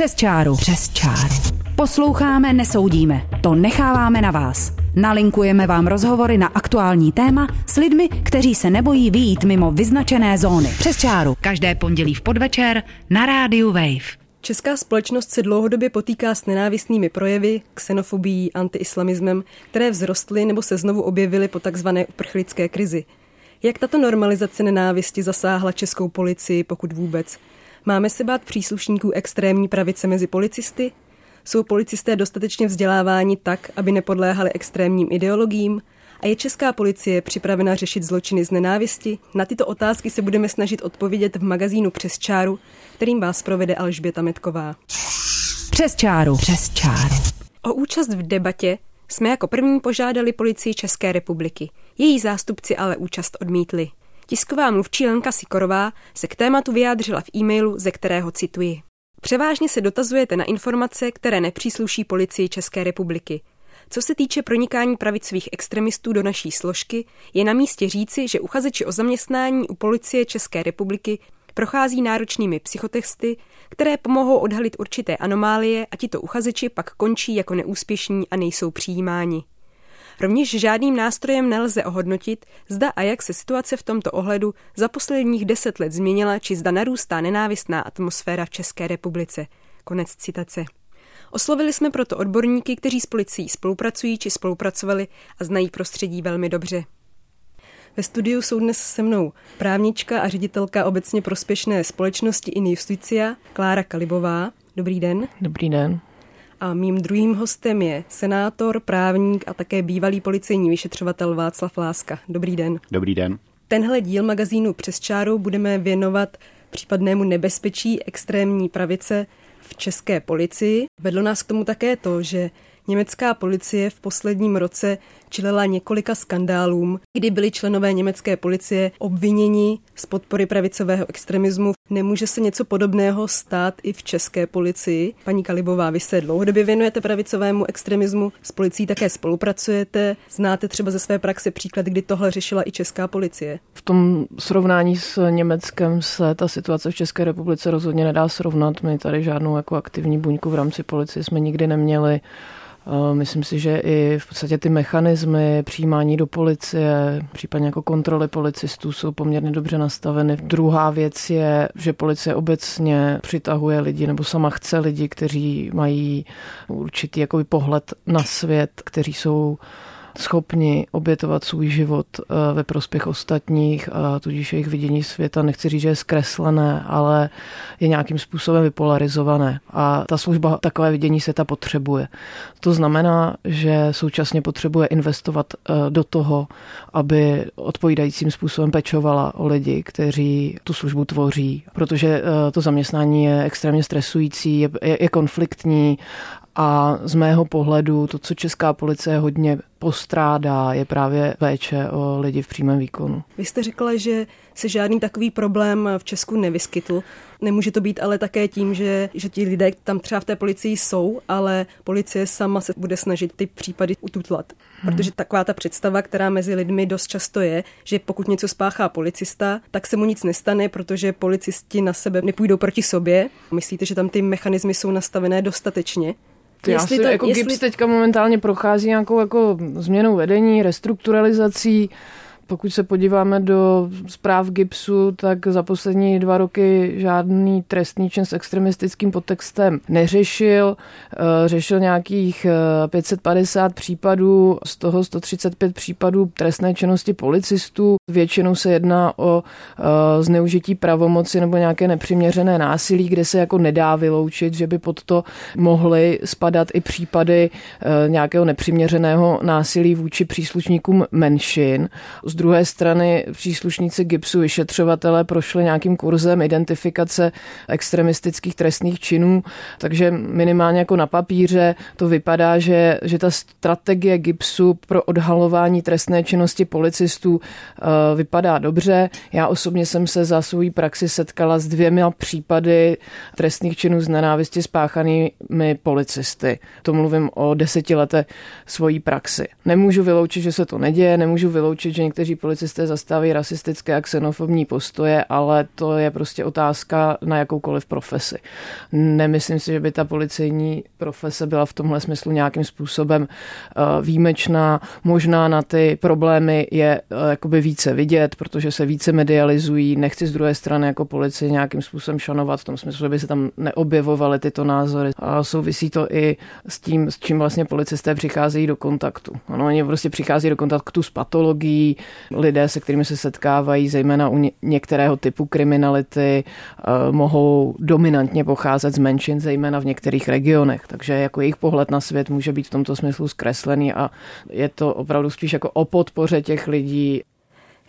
Přes čáru. Přes čáru. Posloucháme, nesoudíme. To necháváme na vás. Nalinkujeme vám rozhovory na aktuální téma s lidmi, kteří se nebojí vyjít mimo vyznačené zóny. Přes čáru. Každé pondělí v podvečer na rádiu Wave. Česká společnost se dlouhodobě potýká s nenávistnými projevy, xenofobií, antiislamismem, které vzrostly nebo se znovu objevily po takzvané uprchlické krizi. Jak tato normalizace nenávisti zasáhla českou policii, pokud vůbec? Máme se bát příslušníků extrémní pravice mezi policisty? Jsou policisté dostatečně vzděláváni tak, aby nepodléhali extrémním ideologiím? A je česká policie připravena řešit zločiny z nenávisti? Na tyto otázky se budeme snažit odpovědět v magazínu Přes čáru, kterým vás provede Alžběta Metková. Přes čáru. Přes čáru. O účast v debatě jsme jako první požádali policii České republiky. Její zástupci ale účast odmítli. Tisková mluvčí Lenka Sikorová se k tématu vyjádřila v e-mailu, ze kterého cituji. Převážně se dotazujete na informace, které nepřísluší policii České republiky. Co se týče pronikání pravicových extremistů do naší složky, je na místě říci, že uchazeči o zaměstnání u policie České republiky prochází náročnými psychotesty, které pomohou odhalit určité anomálie a tito uchazeči pak končí jako neúspěšní a nejsou přijímáni. Rovněž žádným nástrojem nelze ohodnotit, zda a jak se situace v tomto ohledu za posledních deset let změnila, či zda narůstá nenávistná atmosféra v České republice. Konec citace. Oslovili jsme proto odborníky, kteří s policií spolupracují či spolupracovali a znají prostředí velmi dobře. Ve studiu jsou dnes se mnou právnička a ředitelka obecně prospěšné společnosti In Justicia Klára Kalibová. Dobrý den. Dobrý den. A mým druhým hostem je senátor, právník a také bývalý policejní vyšetřovatel Václav Láska. Dobrý den. Dobrý den. Tenhle díl magazínu Přes čáru budeme věnovat případnému nebezpečí extrémní pravice v české policii. Vedlo nás k tomu také to, že Německá policie v posledním roce čelila několika skandálům, kdy byli členové německé policie obviněni z podpory pravicového extremismu. Nemůže se něco podobného stát i v české policii? Paní Kalibová, vy se dlouhodobě věnujete pravicovému extremismu, s policií také spolupracujete. Znáte třeba ze své praxe příklad, kdy tohle řešila i česká policie? V tom srovnání s Německem se ta situace v České republice rozhodně nedá srovnat. My tady žádnou jako aktivní buňku v rámci policie jsme nikdy neměli. Myslím si, že i v podstatě ty mechanismy přijímání do policie, případně jako kontroly policistů jsou poměrně dobře nastaveny. Druhá věc je, že policie obecně přitahuje lidi nebo sama chce lidi, kteří mají určitý jakoby pohled na svět, kteří jsou schopni obětovat svůj život eh, ve prospěch ostatních a tudíž jejich vidění světa, nechci říct, že je zkreslené, ale je nějakým způsobem vypolarizované. A ta služba takové vidění světa potřebuje. To znamená, že současně potřebuje investovat eh, do toho, aby odpovídajícím způsobem pečovala o lidi, kteří tu službu tvoří, protože eh, to zaměstnání je extrémně stresující, je, je, je konfliktní a z mého pohledu to, co česká policie hodně postrádá, je právě péče o lidi v přímém výkonu. Vy jste řekla, že se žádný takový problém v Česku nevyskytl. Nemůže to být ale také tím, že, že ti lidé tam třeba v té policii jsou, ale policie sama se bude snažit ty případy ututlat. Hmm. Protože taková ta představa, která mezi lidmi dost často je, že pokud něco spáchá policista, tak se mu nic nestane, protože policisti na sebe nepůjdou proti sobě. Myslíte, že tam ty mechanismy jsou nastavené dostatečně? Já si to, jako jestli... GIPS teďka momentálně prochází nějakou jako změnou vedení, restrukturalizací, pokud se podíváme do zpráv GIPSu, tak za poslední dva roky žádný trestný čin s extremistickým podtextem neřešil. Eh, řešil nějakých 550 eh, případů, z toho 135 případů trestné činnosti policistů. Většinou se jedná o eh, zneužití pravomoci nebo nějaké nepřiměřené násilí, kde se jako nedá vyloučit, že by pod to mohly spadat i případy nějakého nepřiměřeného násilí vůči příslušníkům menšin. Z druhé strany příslušníci GIPSu, vyšetřovatele, prošli nějakým kurzem identifikace extremistických trestných činů, takže minimálně jako na papíře to vypadá, že, že ta strategie GIPSu pro odhalování trestné činnosti policistů uh, vypadá dobře. Já osobně jsem se za svou praxi setkala s dvěma případy trestných činů z nenávisti spáchanými policisty. To mluvím o desetileté svojí praxi. Nemůžu vyloučit, že se to neděje, nemůžu vyloučit, že někteří někteří policisté zastávají rasistické a xenofobní postoje, ale to je prostě otázka na jakoukoliv profesi. Nemyslím si, že by ta policejní profese byla v tomhle smyslu nějakým způsobem eh, výjimečná. Možná na ty problémy je eh, jakoby více vidět, protože se více medializují. Nechci z druhé strany jako policie nějakým způsobem šanovat v tom smyslu, že by se tam neobjevovaly tyto názory. A souvisí to i s tím, s čím vlastně policisté přicházejí do kontaktu. Ano, oni prostě přichází do kontaktu s patologií, lidé, se kterými se setkávají, zejména u některého typu kriminality, eh, mohou dominantně pocházet z menšin, zejména v některých regionech. Takže jako jejich pohled na svět může být v tomto smyslu zkreslený a je to opravdu spíš jako o podpoře těch lidí.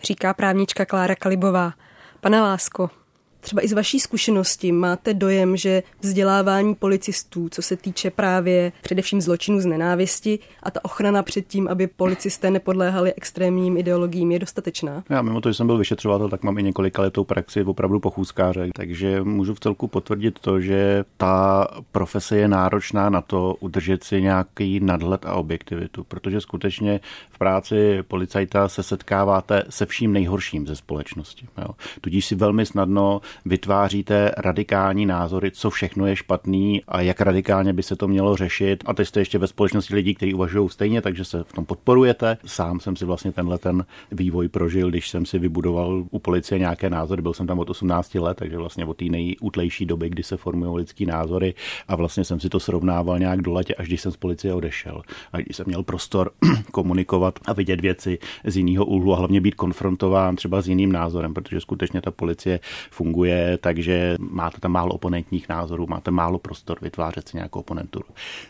Říká právnička Klára Kalibová. Pane Lásko, Třeba i z vaší zkušenosti máte dojem, že vzdělávání policistů, co se týče právě především zločinu z nenávisti a ta ochrana před tím, aby policisté nepodléhali extrémním ideologiím, je dostatečná? Já mimo to, že jsem byl vyšetřovatel, tak mám i několika letou praxi opravdu pochůzkáře, takže můžu v celku potvrdit to, že ta profese je náročná na to udržet si nějaký nadhled a objektivitu, protože skutečně v práci policajta se setkáváte se vším nejhorším ze společnosti. Jo. Tudíž si velmi snadno vytváříte radikální názory, co všechno je špatný a jak radikálně by se to mělo řešit. A teď jste ještě ve společnosti lidí, kteří uvažují stejně, takže se v tom podporujete. Sám jsem si vlastně tenhle ten vývoj prožil, když jsem si vybudoval u policie nějaké názory. Byl jsem tam od 18 let, takže vlastně od té nejútlejší doby, kdy se formují lidský názory a vlastně jsem si to srovnával nějak do letě, až když jsem z policie odešel. A když jsem měl prostor komunikovat a vidět věci z jiného úhlu a hlavně být konfrontován třeba s jiným názorem, protože skutečně ta policie funguje funguje, takže máte tam málo oponentních názorů, máte málo prostor vytvářet si nějakou oponenturu.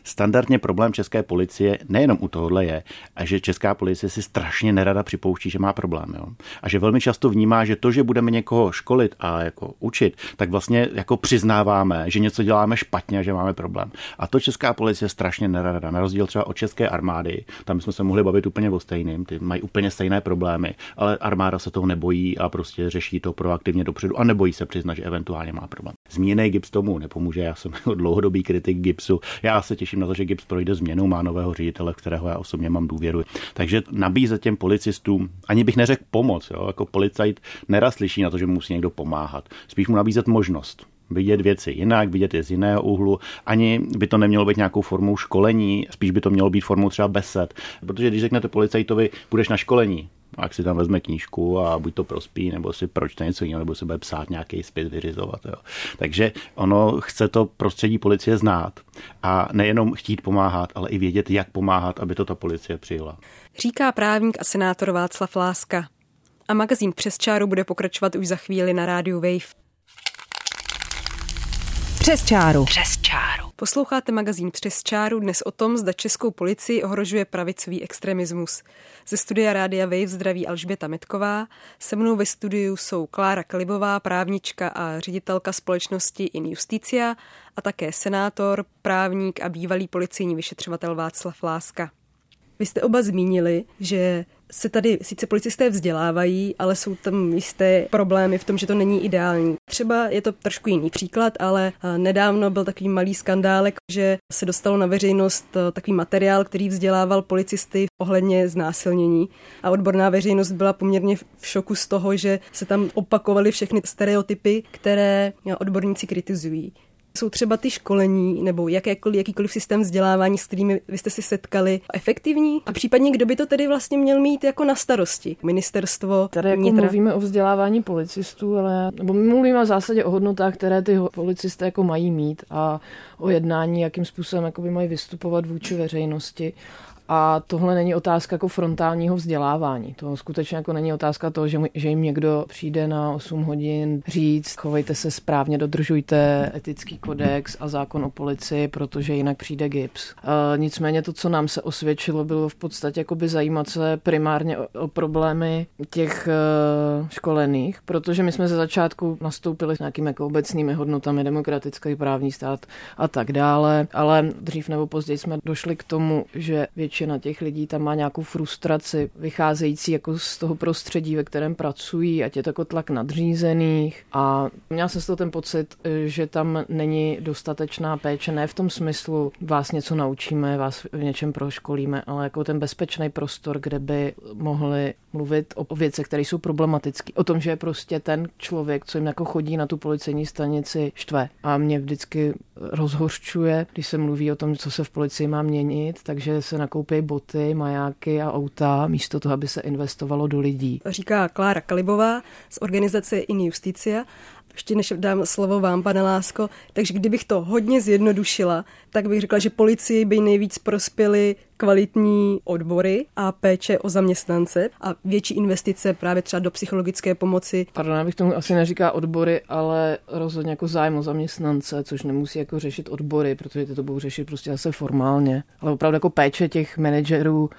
Standardně problém české policie nejenom u tohohle je, a že česká policie si strašně nerada připouští, že má problém. Jo? A že velmi často vnímá, že to, že budeme někoho školit a jako učit, tak vlastně jako přiznáváme, že něco děláme špatně a že máme problém. A to česká policie strašně nerada. Na rozdíl třeba od české armády, tam jsme se mohli bavit úplně o stejným, ty mají úplně stejné problémy, ale armáda se toho nebojí a prostě řeší to proaktivně dopředu a nebojí se se přiznat, že eventuálně má problém. Zmíněný gips tomu nepomůže, já jsem dlouhodobý kritik gipsu. Já se těším na to, že gips projde změnou, má nového ředitele, kterého já osobně mám důvěru. Takže nabízet těm policistům, ani bych neřekl pomoc, jo? jako policajt neraz slyší na to, že mu musí někdo pomáhat. Spíš mu nabízet možnost vidět věci jinak, vidět je z jiného úhlu. Ani by to nemělo být nějakou formou školení, spíš by to mělo být formou třeba besed. Protože když řeknete policajtovi, budeš na školení, jak si tam vezme knížku a buď to prospí, nebo si pročte něco jiného, nebo se bude psát nějaký spis, vyřizovat. Jo. Takže ono chce to prostředí policie znát a nejenom chtít pomáhat, ale i vědět, jak pomáhat, aby to ta policie přijela. Říká právník a senátor Václav Láska. A magazín Přes čáru bude pokračovat už za chvíli na rádiu Wave. Přes čáru. Přes čáru. Posloucháte magazín Přes čáru dnes o tom, zda českou policii ohrožuje pravicový extremismus. Ze studia Rádia Wave zdraví Alžběta Metková. Se mnou ve studiu jsou Klára Kalibová, právnička a ředitelka společnosti In Justicia a také senátor, právník a bývalý policijní vyšetřovatel Václav Láska. Vy jste oba zmínili, že se tady sice policisté vzdělávají, ale jsou tam jisté problémy v tom, že to není ideální. Třeba je to trošku jiný příklad, ale nedávno byl takový malý skandálek, že se dostalo na veřejnost takový materiál, který vzdělával policisty ohledně znásilnění. A odborná veřejnost byla poměrně v šoku z toho, že se tam opakovaly všechny stereotypy, které odborníci kritizují jsou třeba ty školení nebo jakékoliv, jakýkoliv systém vzdělávání, s kterými vy jste si setkali, efektivní? A případně kdo by to tedy vlastně měl mít jako na starosti? Ministerstvo Tady jako vnitra? mluvíme o vzdělávání policistů, ale nebo my mluvíme v zásadě o hodnotách, které ty policisté jako mají mít a o jednání, jakým způsobem jako by mají vystupovat vůči veřejnosti. A tohle není otázka jako frontálního vzdělávání. To skutečně jako není otázka toho, že, že jim někdo přijde na 8 hodin říct, chovejte se správně, dodržujte etický kodex a zákon o policii, protože jinak přijde GIPS. E, nicméně to, co nám se osvědčilo, bylo v podstatě jakoby zajímat se primárně o, o problémy těch e, školených, protože my jsme ze začátku nastoupili s nějakými jako obecnými hodnotami, demokratický právní stát a tak dále, ale dřív nebo později jsme došli k tomu, že většinou většina těch lidí tam má nějakou frustraci vycházející jako z toho prostředí, ve kterém pracují, ať je to jako tlak nadřízených. A měl jsem z toho ten pocit, že tam není dostatečná péče, ne v tom smyslu, vás něco naučíme, vás v něčem proškolíme, ale jako ten bezpečný prostor, kde by mohli mluvit o věcech, které jsou problematické. O tom, že je prostě ten člověk, co jim jako chodí na tu policejní stanici, štve. A mě vždycky rozhořčuje, když se mluví o tom, co se v policii má měnit, takže se nakoupí boty, majáky a auta, místo toho, aby se investovalo do lidí. Říká Klára Kalibová z organizace In Justicia ještě než dám slovo vám, pane Lásko, takže kdybych to hodně zjednodušila, tak bych řekla, že policii by nejvíc prospěly kvalitní odbory a péče o zaměstnance a větší investice právě třeba do psychologické pomoci. Pardon, já bych tomu asi neříká odbory, ale rozhodně jako zájem o zaměstnance, což nemusí jako řešit odbory, protože ty to budou řešit prostě zase formálně, ale opravdu jako péče těch manažerů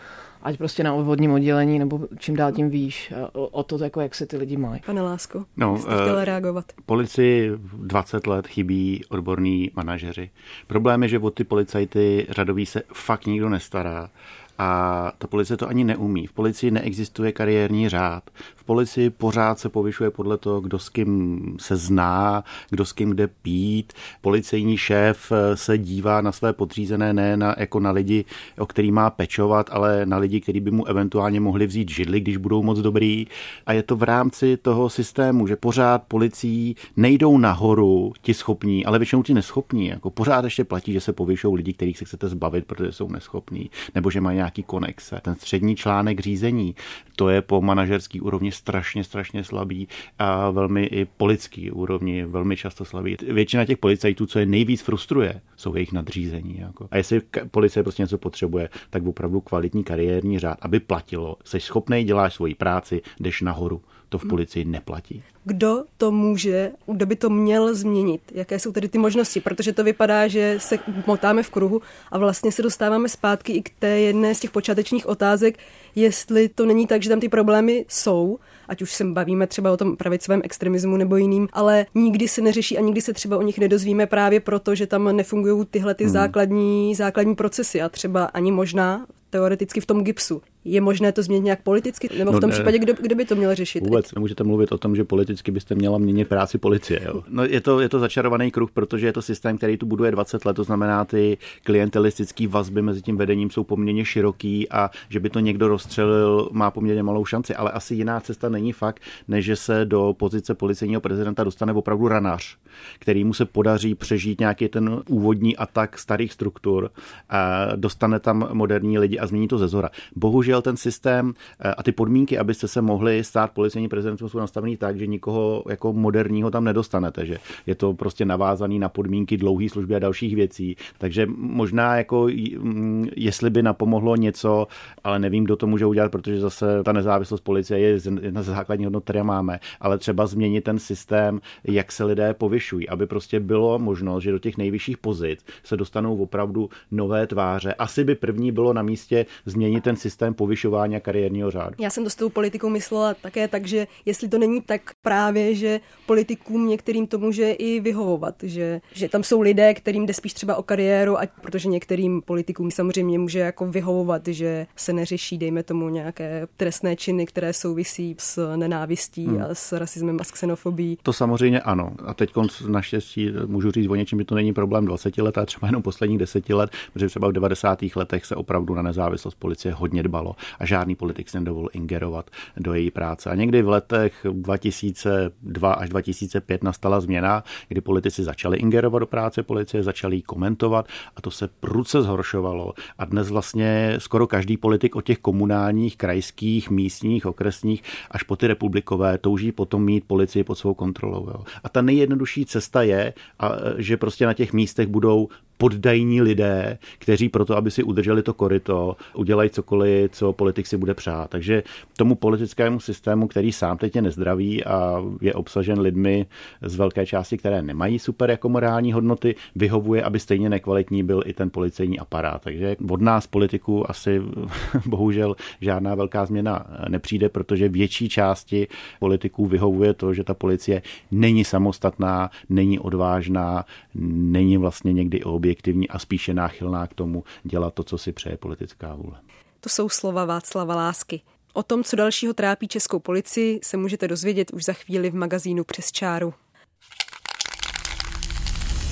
ať prostě na obvodním oddělení nebo čím dál tím výš. O, o to, jako jak se ty lidi mají. Pane Lásko, no, jste chtěl uh, reagovat. Policii 20 let chybí odborní manažeři. Problém je, že o ty policajty řadový se fakt nikdo nestará. A ta policie to ani neumí. V policii neexistuje kariérní řád. V policii pořád se povyšuje podle toho, kdo s kým se zná, kdo s kým jde pít. Policejní šéf se dívá na své podřízené ne na, jako na lidi, o který má pečovat, ale na lidi, kteří by mu eventuálně mohli vzít židli, když budou moc dobrý. A je to v rámci toho systému, že pořád policií nejdou nahoru ti schopní, ale většinou ti neschopní. Jako pořád ještě platí, že se povyšují lidi, kterých se chcete zbavit, protože jsou neschopní, nebo že mají nějaký konexe. Ten střední článek řízení, to je po manažerský úrovni strašně, strašně slabý a velmi i politický úrovni, velmi často slabý. Většina těch policajtů, co je nejvíc frustruje, jsou jejich nadřízení. Jako. A jestli policie prostě něco potřebuje, tak opravdu kvalitní kariérní řád, aby platilo. Jsi schopný, děláš svoji práci, jdeš nahoru. To v policii neplatí. Kdo to může, kdo by to měl změnit? Jaké jsou tedy ty možnosti? Protože to vypadá, že se motáme v kruhu a vlastně se dostáváme zpátky i k té jedné z těch počátečních otázek, jestli to není tak, že tam ty problémy jsou, ať už se bavíme třeba o tom pravicovém extremismu nebo jiným, ale nikdy se neřeší a nikdy se třeba o nich nedozvíme právě proto, že tam nefungují tyhle ty hmm. základní, základní procesy a třeba ani možná teoreticky v tom gipsu. Je možné to změnit nějak politicky? Nebo v no tom ne, případě, kdo, kdo by to měl řešit? Vůbec teď? nemůžete mluvit o tom, že politicky byste měla měnit práci policie. Jo. No, je, to, je to začarovaný kruh, protože je to systém, který tu buduje 20 let, to znamená, ty klientelistické vazby mezi tím vedením jsou poměrně široký a že by to někdo rozstřelil, má poměrně malou šanci. Ale asi jiná cesta není fakt, než že se do pozice policejního prezidenta dostane opravdu ranář, který mu se podaří přežít nějaký ten úvodní atak starých struktur, a dostane tam moderní lidi a změní to ze zora. Bohužel ten systém eh, a ty podmínky, abyste se mohli stát policejní prezidentem, jsou nastavený tak, že nikoho jako moderního tam nedostanete, že je to prostě navázaný na podmínky dlouhé služby a dalších věcí. Takže možná jako mm, jestli by napomohlo něco, ale nevím, kdo to může udělat, protože zase ta nezávislost policie je jedna z základních hodnot, které máme, ale třeba změnit ten systém, jak se lidé povyšují, aby prostě bylo možnost, že do těch nejvyšších pozic se dostanou opravdu nové tváře. Asi by první bylo na místě změnit ten systém povyšování a kariérního řádu. Já jsem to s tou politikou myslela také tak, že jestli to není tak právě, že politikům některým to může i vyhovovat, že, že tam jsou lidé, kterým jde spíš třeba o kariéru, ať, protože některým politikům samozřejmě může jako vyhovovat, že se neřeší, dejme tomu, nějaké trestné činy, které souvisí s nenávistí hmm. a s rasismem a s xenofobí. To samozřejmě ano. A teď naštěstí můžu říct o něčem, že to není problém 20 let, a třeba jenom posledních 10 let, protože třeba v 90. letech se opravdu na nezávislost policie hodně dbalo a žádný politik se nedovolil ingerovat do její práce. A někdy v letech 2002 až 2005 nastala změna, kdy politici začali ingerovat do práce policie, začali ji komentovat a to se prudce zhoršovalo. A dnes vlastně skoro každý politik od těch komunálních, krajských, místních, okresních až po ty republikové touží potom mít policii pod svou kontrolou. Jo. A ta nejjednodušší cesta je, a, že prostě na těch místech budou poddajní lidé, kteří proto, aby si udrželi to koryto, udělají cokoliv, co politik si bude přát. Takže tomu politickému systému, který sám teď je nezdravý a je obsažen lidmi z velké části, které nemají super jako morální hodnoty, vyhovuje, aby stejně nekvalitní byl i ten policejní aparát. Takže od nás politiků asi bohužel žádná velká změna nepřijde, protože větší části politiků vyhovuje to, že ta policie není samostatná, není odvážná, není vlastně někdy obě objektivní a spíše náchylná k tomu dělat to, co si přeje politická vůle. To jsou slova Václava Lásky. O tom, co dalšího trápí českou policii, se můžete dozvědět už za chvíli v magazínu Přes čáru.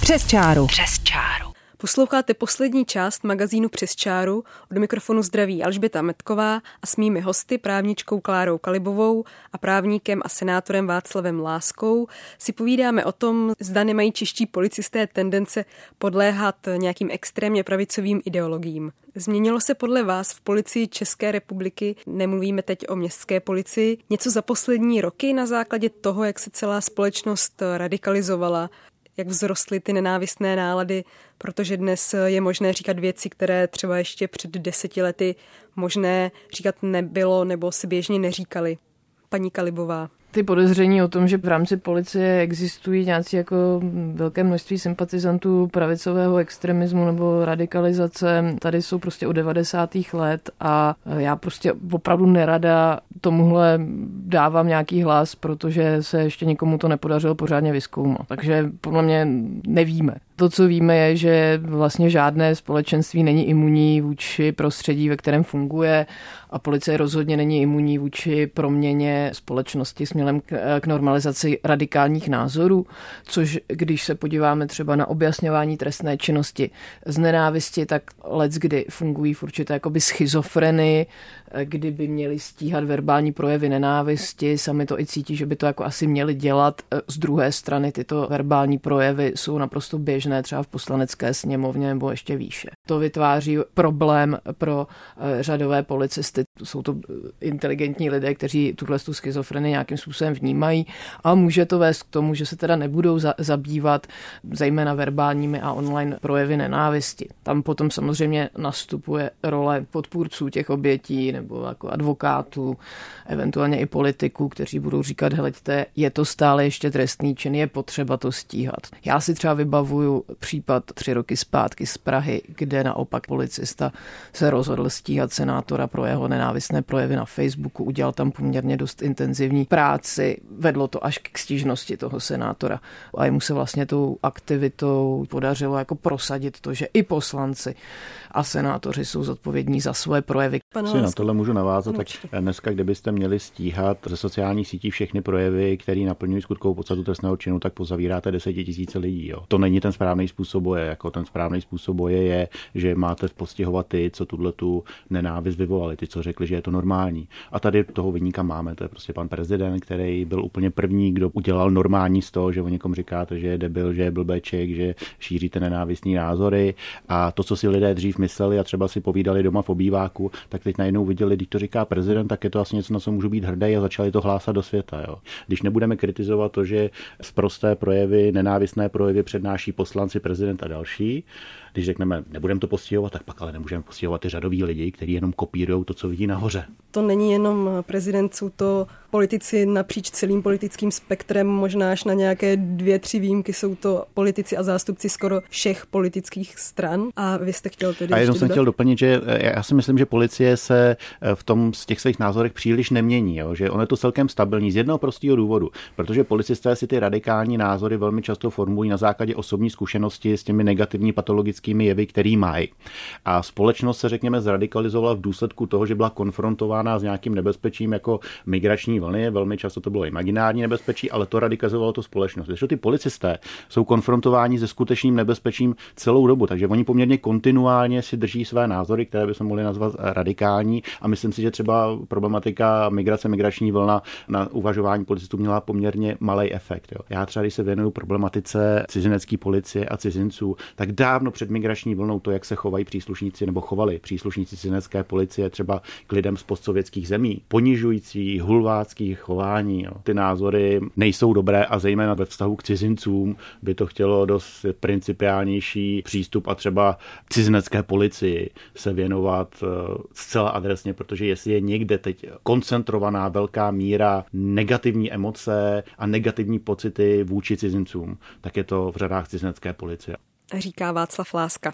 Přes čáru. Přes čáru. Posloucháte poslední část magazínu Přes čáru. Od mikrofonu zdraví Alžběta Metková a s mými hosty právničkou Klárou Kalibovou a právníkem a senátorem Václavem Láskou si povídáme o tom, zda nemají čeští policisté tendence podléhat nějakým extrémně pravicovým ideologiím. Změnilo se podle vás v policii České republiky, nemluvíme teď o městské policii, něco za poslední roky na základě toho, jak se celá společnost radikalizovala, jak vzrostly ty nenávistné nálady, protože dnes je možné říkat věci, které třeba ještě před deseti lety možné říkat nebylo nebo si běžně neříkali. Paní Kalibová ty podezření o tom, že v rámci policie existují nějací jako velké množství sympatizantů pravicového extremismu nebo radikalizace, tady jsou prostě od 90. let a já prostě opravdu nerada tomuhle dávám nějaký hlas, protože se ještě nikomu to nepodařilo pořádně vyskoumat. Takže podle mě nevíme. To, co víme, je, že vlastně žádné společenství není imunní vůči prostředí, ve kterém funguje a policie rozhodně není imunní vůči proměně společnosti směrem k normalizaci radikálních názorů, což když se podíváme třeba na objasňování trestné činnosti z nenávisti, tak let kdy fungují v určité jakoby schizofreny, kdyby měli stíhat verbální projevy nenávisti, sami to i cítí, že by to jako asi měli dělat. Z druhé strany tyto verbální projevy jsou naprosto běžné třeba v poslanecké sněmovně nebo ještě výše. To vytváří problém pro eh, řadové policisty. Jsou to eh, inteligentní lidé, kteří tuhle tu schizofrenii nějakým způsobem vnímají a může to vést k tomu, že se teda nebudou za- zabývat zejména verbálními a online projevy nenávisti. Tam potom samozřejmě nastupuje role podpůrců těch obětí nebo jako advokátů, eventuálně i politiků, kteří budou říkat, hleďte, je to stále ještě trestný čin, je potřeba to stíhat. Já si třeba vybavuju případ tři roky zpátky z Prahy, kde naopak policista se rozhodl stíhat senátora pro jeho nenávistné projevy na Facebooku, udělal tam poměrně dost intenzivní práci, vedlo to až k stížnosti toho senátora a jemu se vlastně tou aktivitou podařilo jako prosadit to, že i poslanci a senátoři jsou zodpovědní za svoje projevy. Pane na tohle můžu navázat, tak dneska, kdybyste měli stíhat ze sociálních sítí všechny projevy, které naplňují skutkovou podstatu trestného činu, tak pozavíráte desetitisíce lidí. Jo. To není ten správný způsob boje. Jako ten správný způsob boje je, že máte postihovat ty, co tuhle tu nenávist vyvolali, ty, co řekli, že je to normální. A tady toho vyníka máme, to je prostě pan prezident, který byl úplně první, kdo udělal normální z toho, že o někom říkáte, že je debil, že je blbeček, že šíříte nenávistní názory. A to, co si lidé dřív mysleli a třeba si povídali doma v obýváku, tak teď najednou viděli, když to říká prezident, tak je to asi něco, na co můžu být hrdý a začali to hlásat do světa. Jo. Když nebudeme kritizovat to, že z prosté projevy, nenávistné projevy přednáší poslanci, prezident a další, když řekneme, nebudeme to postihovat, tak pak ale nemůžeme postihovat ty řadový lidi, kteří jenom kopírují to, co vidí nahoře. To není jenom prezident, jsou to politici napříč celým politickým spektrem, možná až na nějaké dvě, tři výjimky jsou to politici a zástupci skoro všech politických stran. A vy jste chtěl tedy. A jenom jsem chtěl doplnit, že eh, já si myslím, že policie se eh, v tom z těch svých názorech příliš nemění, jo? že ono je to celkem stabilní z jednoho prostého důvodu, protože policisté si ty radikální názory velmi často formují na základě osobní zkušenosti s těmi negativní patologickými jevy, který mají. A společnost se, řekněme, zradikalizovala v důsledku toho, že byla konfrontována s nějakým nebezpečím jako migrační vlny, velmi často to bylo imaginární nebezpečí, ale to radikalizovalo to společnost. Když ty policisté jsou konfrontováni se skutečným nebezpečím celou dobu, takže oni poměrně kontinuálně si drží své názory, které bychom mohli nazvat radikální a myslím si, že třeba problematika migrace, migrační vlna na uvažování policistů měla poměrně malý efekt. Jo. Já třeba, když se věnuju problematice cizinecké policie a cizinců, tak dávno před migrační vlnou to, jak se chovají příslušníci nebo chovali příslušníci cizinecké policie třeba k lidem z postsovětských zemí, ponižující, hulvácký chování. Jo. Ty názory nejsou dobré a zejména ve vztahu k cizincům by to chtělo dost principiálnější přístup a třeba cizinecké policii se věnovat eh, zcela adresně, protože jestli je někde teď koncentrovaná velká míra negativní emoce a negativní pocity vůči cizincům, tak je to v řadách cizinecké policie. Říká Václav Láska.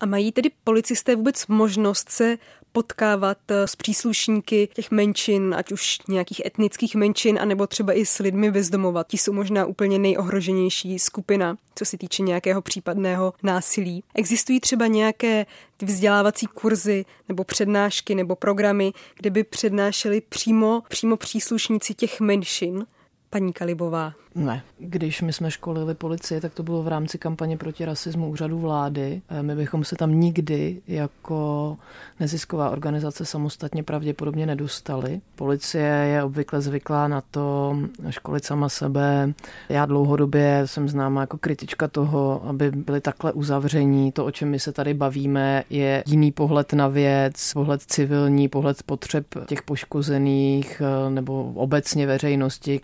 A mají tedy policisté vůbec možnost se potkávat eh, s příslušníky těch menšin, ať už nějakých etnických menšin, anebo třeba i s lidmi bezdomova. Ti jsou možná úplně nejohroženější skupina, co se týče nějakého případného násilí. Existují třeba nějaké vzdělávací kurzy nebo přednášky nebo programy, kde by přednášeli přímo, přímo příslušníci těch menšin? Paní Kalibová. Ne. Když my jsme školili policii, tak to bylo v rámci kampaně proti rasismu úřadu vlády. Eh, my bychom se tam nikdy jako nezisková organizace samostatně pravděpodobně nedostali. Policie je obvykle zvyklá na to školit sama sebe. Já dlouhodobě jsem známa jako kritička toho, aby byly takhle uzavření. To, o čem my se tady bavíme, je jiný pohled na věc, pohled civilní, pohled potřeb těch poškozených eh, nebo obecně veřejnosti,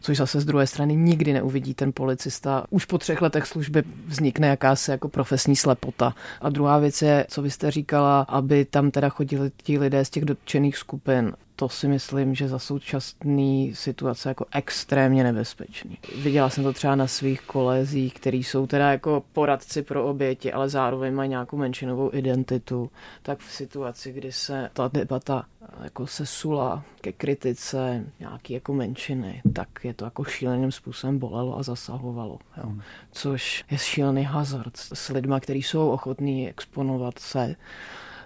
což zase z druhé strany nikdy neuvidí ten policista. Už po třech letech služby vznikne jakási jako profesní slepota. A druhá věc je, co vy jste říkala, aby tam teda chodili ti lidé z těch dotčených skupin to si myslím, že za současný situace jako extrémně nebezpečný. Viděla jsem to třeba na svých kolezích, kteří jsou teda jako poradci pro oběti, ale zároveň mají nějakou menšinovou identitu. Tak v situaci, kdy se ta debata jako se sula ke kritice nějaký jako menšiny, tak je to jako šíleným způsobem bolelo a zasahovalo. Jo. Hmm. Což je šílený hazard s lidma, kteří jsou ochotní exponovat se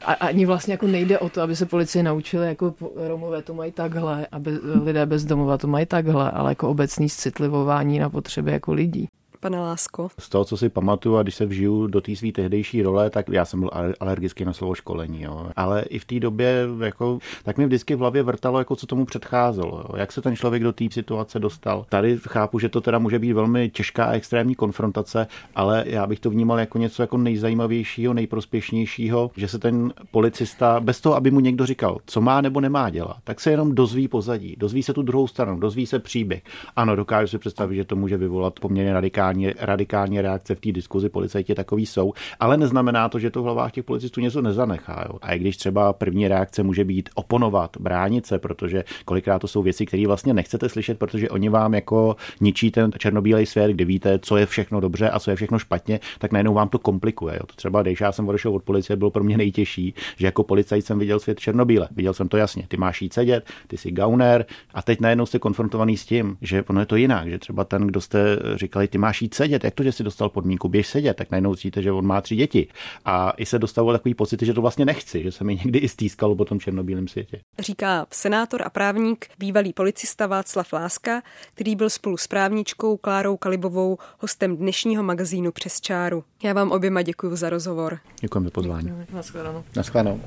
a ani vlastně jako nejde o to, aby se policie naučili, jako Romové to mají takhle, aby lidé bez domova to mají takhle, ale jako obecný citlivování na potřeby jako lidí pane Lásko? Z toho, co si pamatuju a když se vžiju do té své tehdejší role, tak já jsem byl alergický na slovo školení. Jo. Ale i v té době, jako, tak mi vždycky v hlavě vrtalo, jako co tomu předcházelo. Jo. Jak se ten člověk do té situace dostal. Tady chápu, že to teda může být velmi těžká a extrémní konfrontace, ale já bych to vnímal jako něco jako nejzajímavějšího, nejprospěšnějšího, že se ten policista, bez toho, aby mu někdo říkal, co má nebo nemá dělat, tak se jenom dozví pozadí, dozví se tu druhou stranu, dozví se příběh. Ano, dokážu si představit, že to může vyvolat poměrně radikální radikální, radikální reakce v té diskuzi, policajti takový jsou, ale neznamená to, že to v hlavách těch policistů něco nezanechá. Jo. A i když třeba první reakce může být oponovat, bránit se, protože kolikrát to jsou věci, které vlastně nechcete slyšet, protože oni vám jako ničí ten černobílej svět, kde víte, co je všechno dobře a co je všechno špatně, tak najednou vám to komplikuje. Jo. To třeba, když já jsem odešel od policie, bylo pro mě nejtěžší, že jako policajt jsem viděl svět černobíle. Viděl jsem to jasně. Ty máš jít sedět, ty jsi gauner a teď najednou jste konfrontovaný s tím, že ono je to jinak, že třeba ten, kdo jste říkali, ty máš jít sedět, jak to, že si dostal podmínku, běž sedět, tak najednou cítíte, že on má tři děti. A i se dostalo takový pocit, že to vlastně nechci, že se mi někdy i stýskalo po tom černobílém světě. Říká senátor a právník, bývalý policista Václav Láska, který byl spolu s právničkou Klárou Kalibovou hostem dnešního magazínu Přes čáru. Já vám oběma děkuji za rozhovor. Děkujeme za pozvání. Naschledanou. Naschledanou.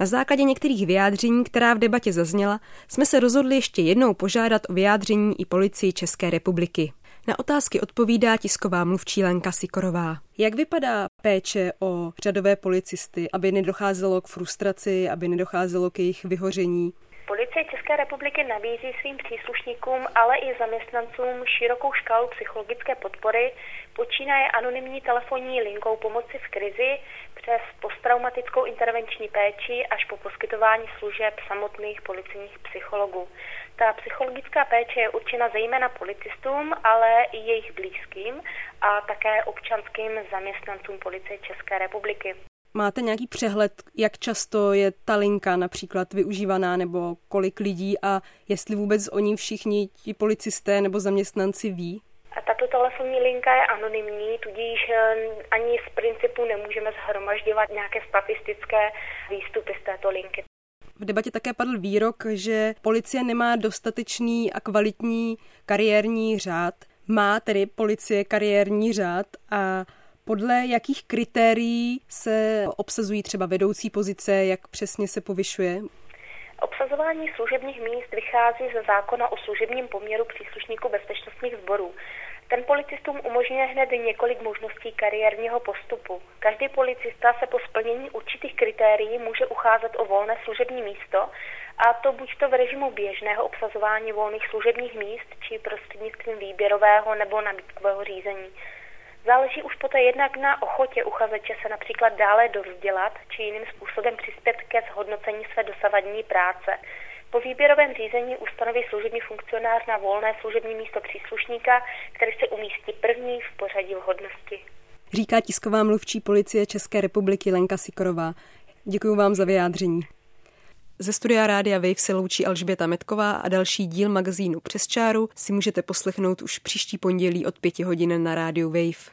Na základě některých vyjádření, která v debatě zazněla, jsme se rozhodli ještě jednou požádat o vyjádření i policii České republiky. Na otázky odpovídá tisková mluvčí Lenka Sikorová. Jak vypadá péče o řadové policisty, aby nedocházelo k frustraci, aby nedocházelo k jejich vyhoření? Policie České republiky nabízí svým příslušníkům, ale i zaměstnancům širokou škálu psychologické podpory, počínaje anonymní telefonní linkou pomoci v krizi přes posttraumatickou intervenční péči až po poskytování služeb samotných policijních psychologů. Ta psychologická péče je určena zejména policistům, ale i jejich blízkým a také občanským zaměstnancům policie České republiky. Máte nějaký přehled, jak často je ta linka například využívaná nebo kolik lidí a jestli vůbec o ní všichni ti policisté nebo zaměstnanci ví? A tato telefonní linka je anonymní, tudíž eh, ani z principu nemůžeme zhromažďovat nějaké statistické výstupy z této linky. V debatě také padl výrok, že policie nemá dostatečný a kvalitní kariérní řád. Má tedy policie kariérní řád a podle jakých kritérií se obsazují třeba vedoucí pozice, jak přesně se povyšuje? Obsazování služebních míst vychází ze zákona o služebním poměru příslušníků bezpečnostních sborů. Ten policistům umožňuje hned několik možností kariérního postupu. Každý policista se po splnění určitých kritérií může ucházet o volné služební místo, a to buď to v režimu běžného obsazování volných služebních míst, či prostřednictvím výběrového nebo nabídkového řízení. Záleží už poté jednak na ochotě uchazeče se například dále dovzdělat či jiným způsobem přispět ke zhodnocení své dosavadní práce. Po výběrovém řízení ustanoví služební funkcionář na volné služební místo příslušníka, který se umístí první v pořadí vhodnosti. Říká tisková mluvčí policie České republiky Lenka Sikorová. Děkuji vám za vyjádření. Ze studia Rádia Wave se loučí Alžběta Metková a další díl magazínu Přes čáru si můžete poslechnout už příští pondělí od pěti hodin na rádiu Wave.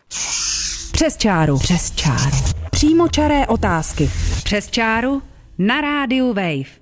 Přes čáru. Přes čáru. Přímo čaré otázky. Přes čáru na rádiu Wave.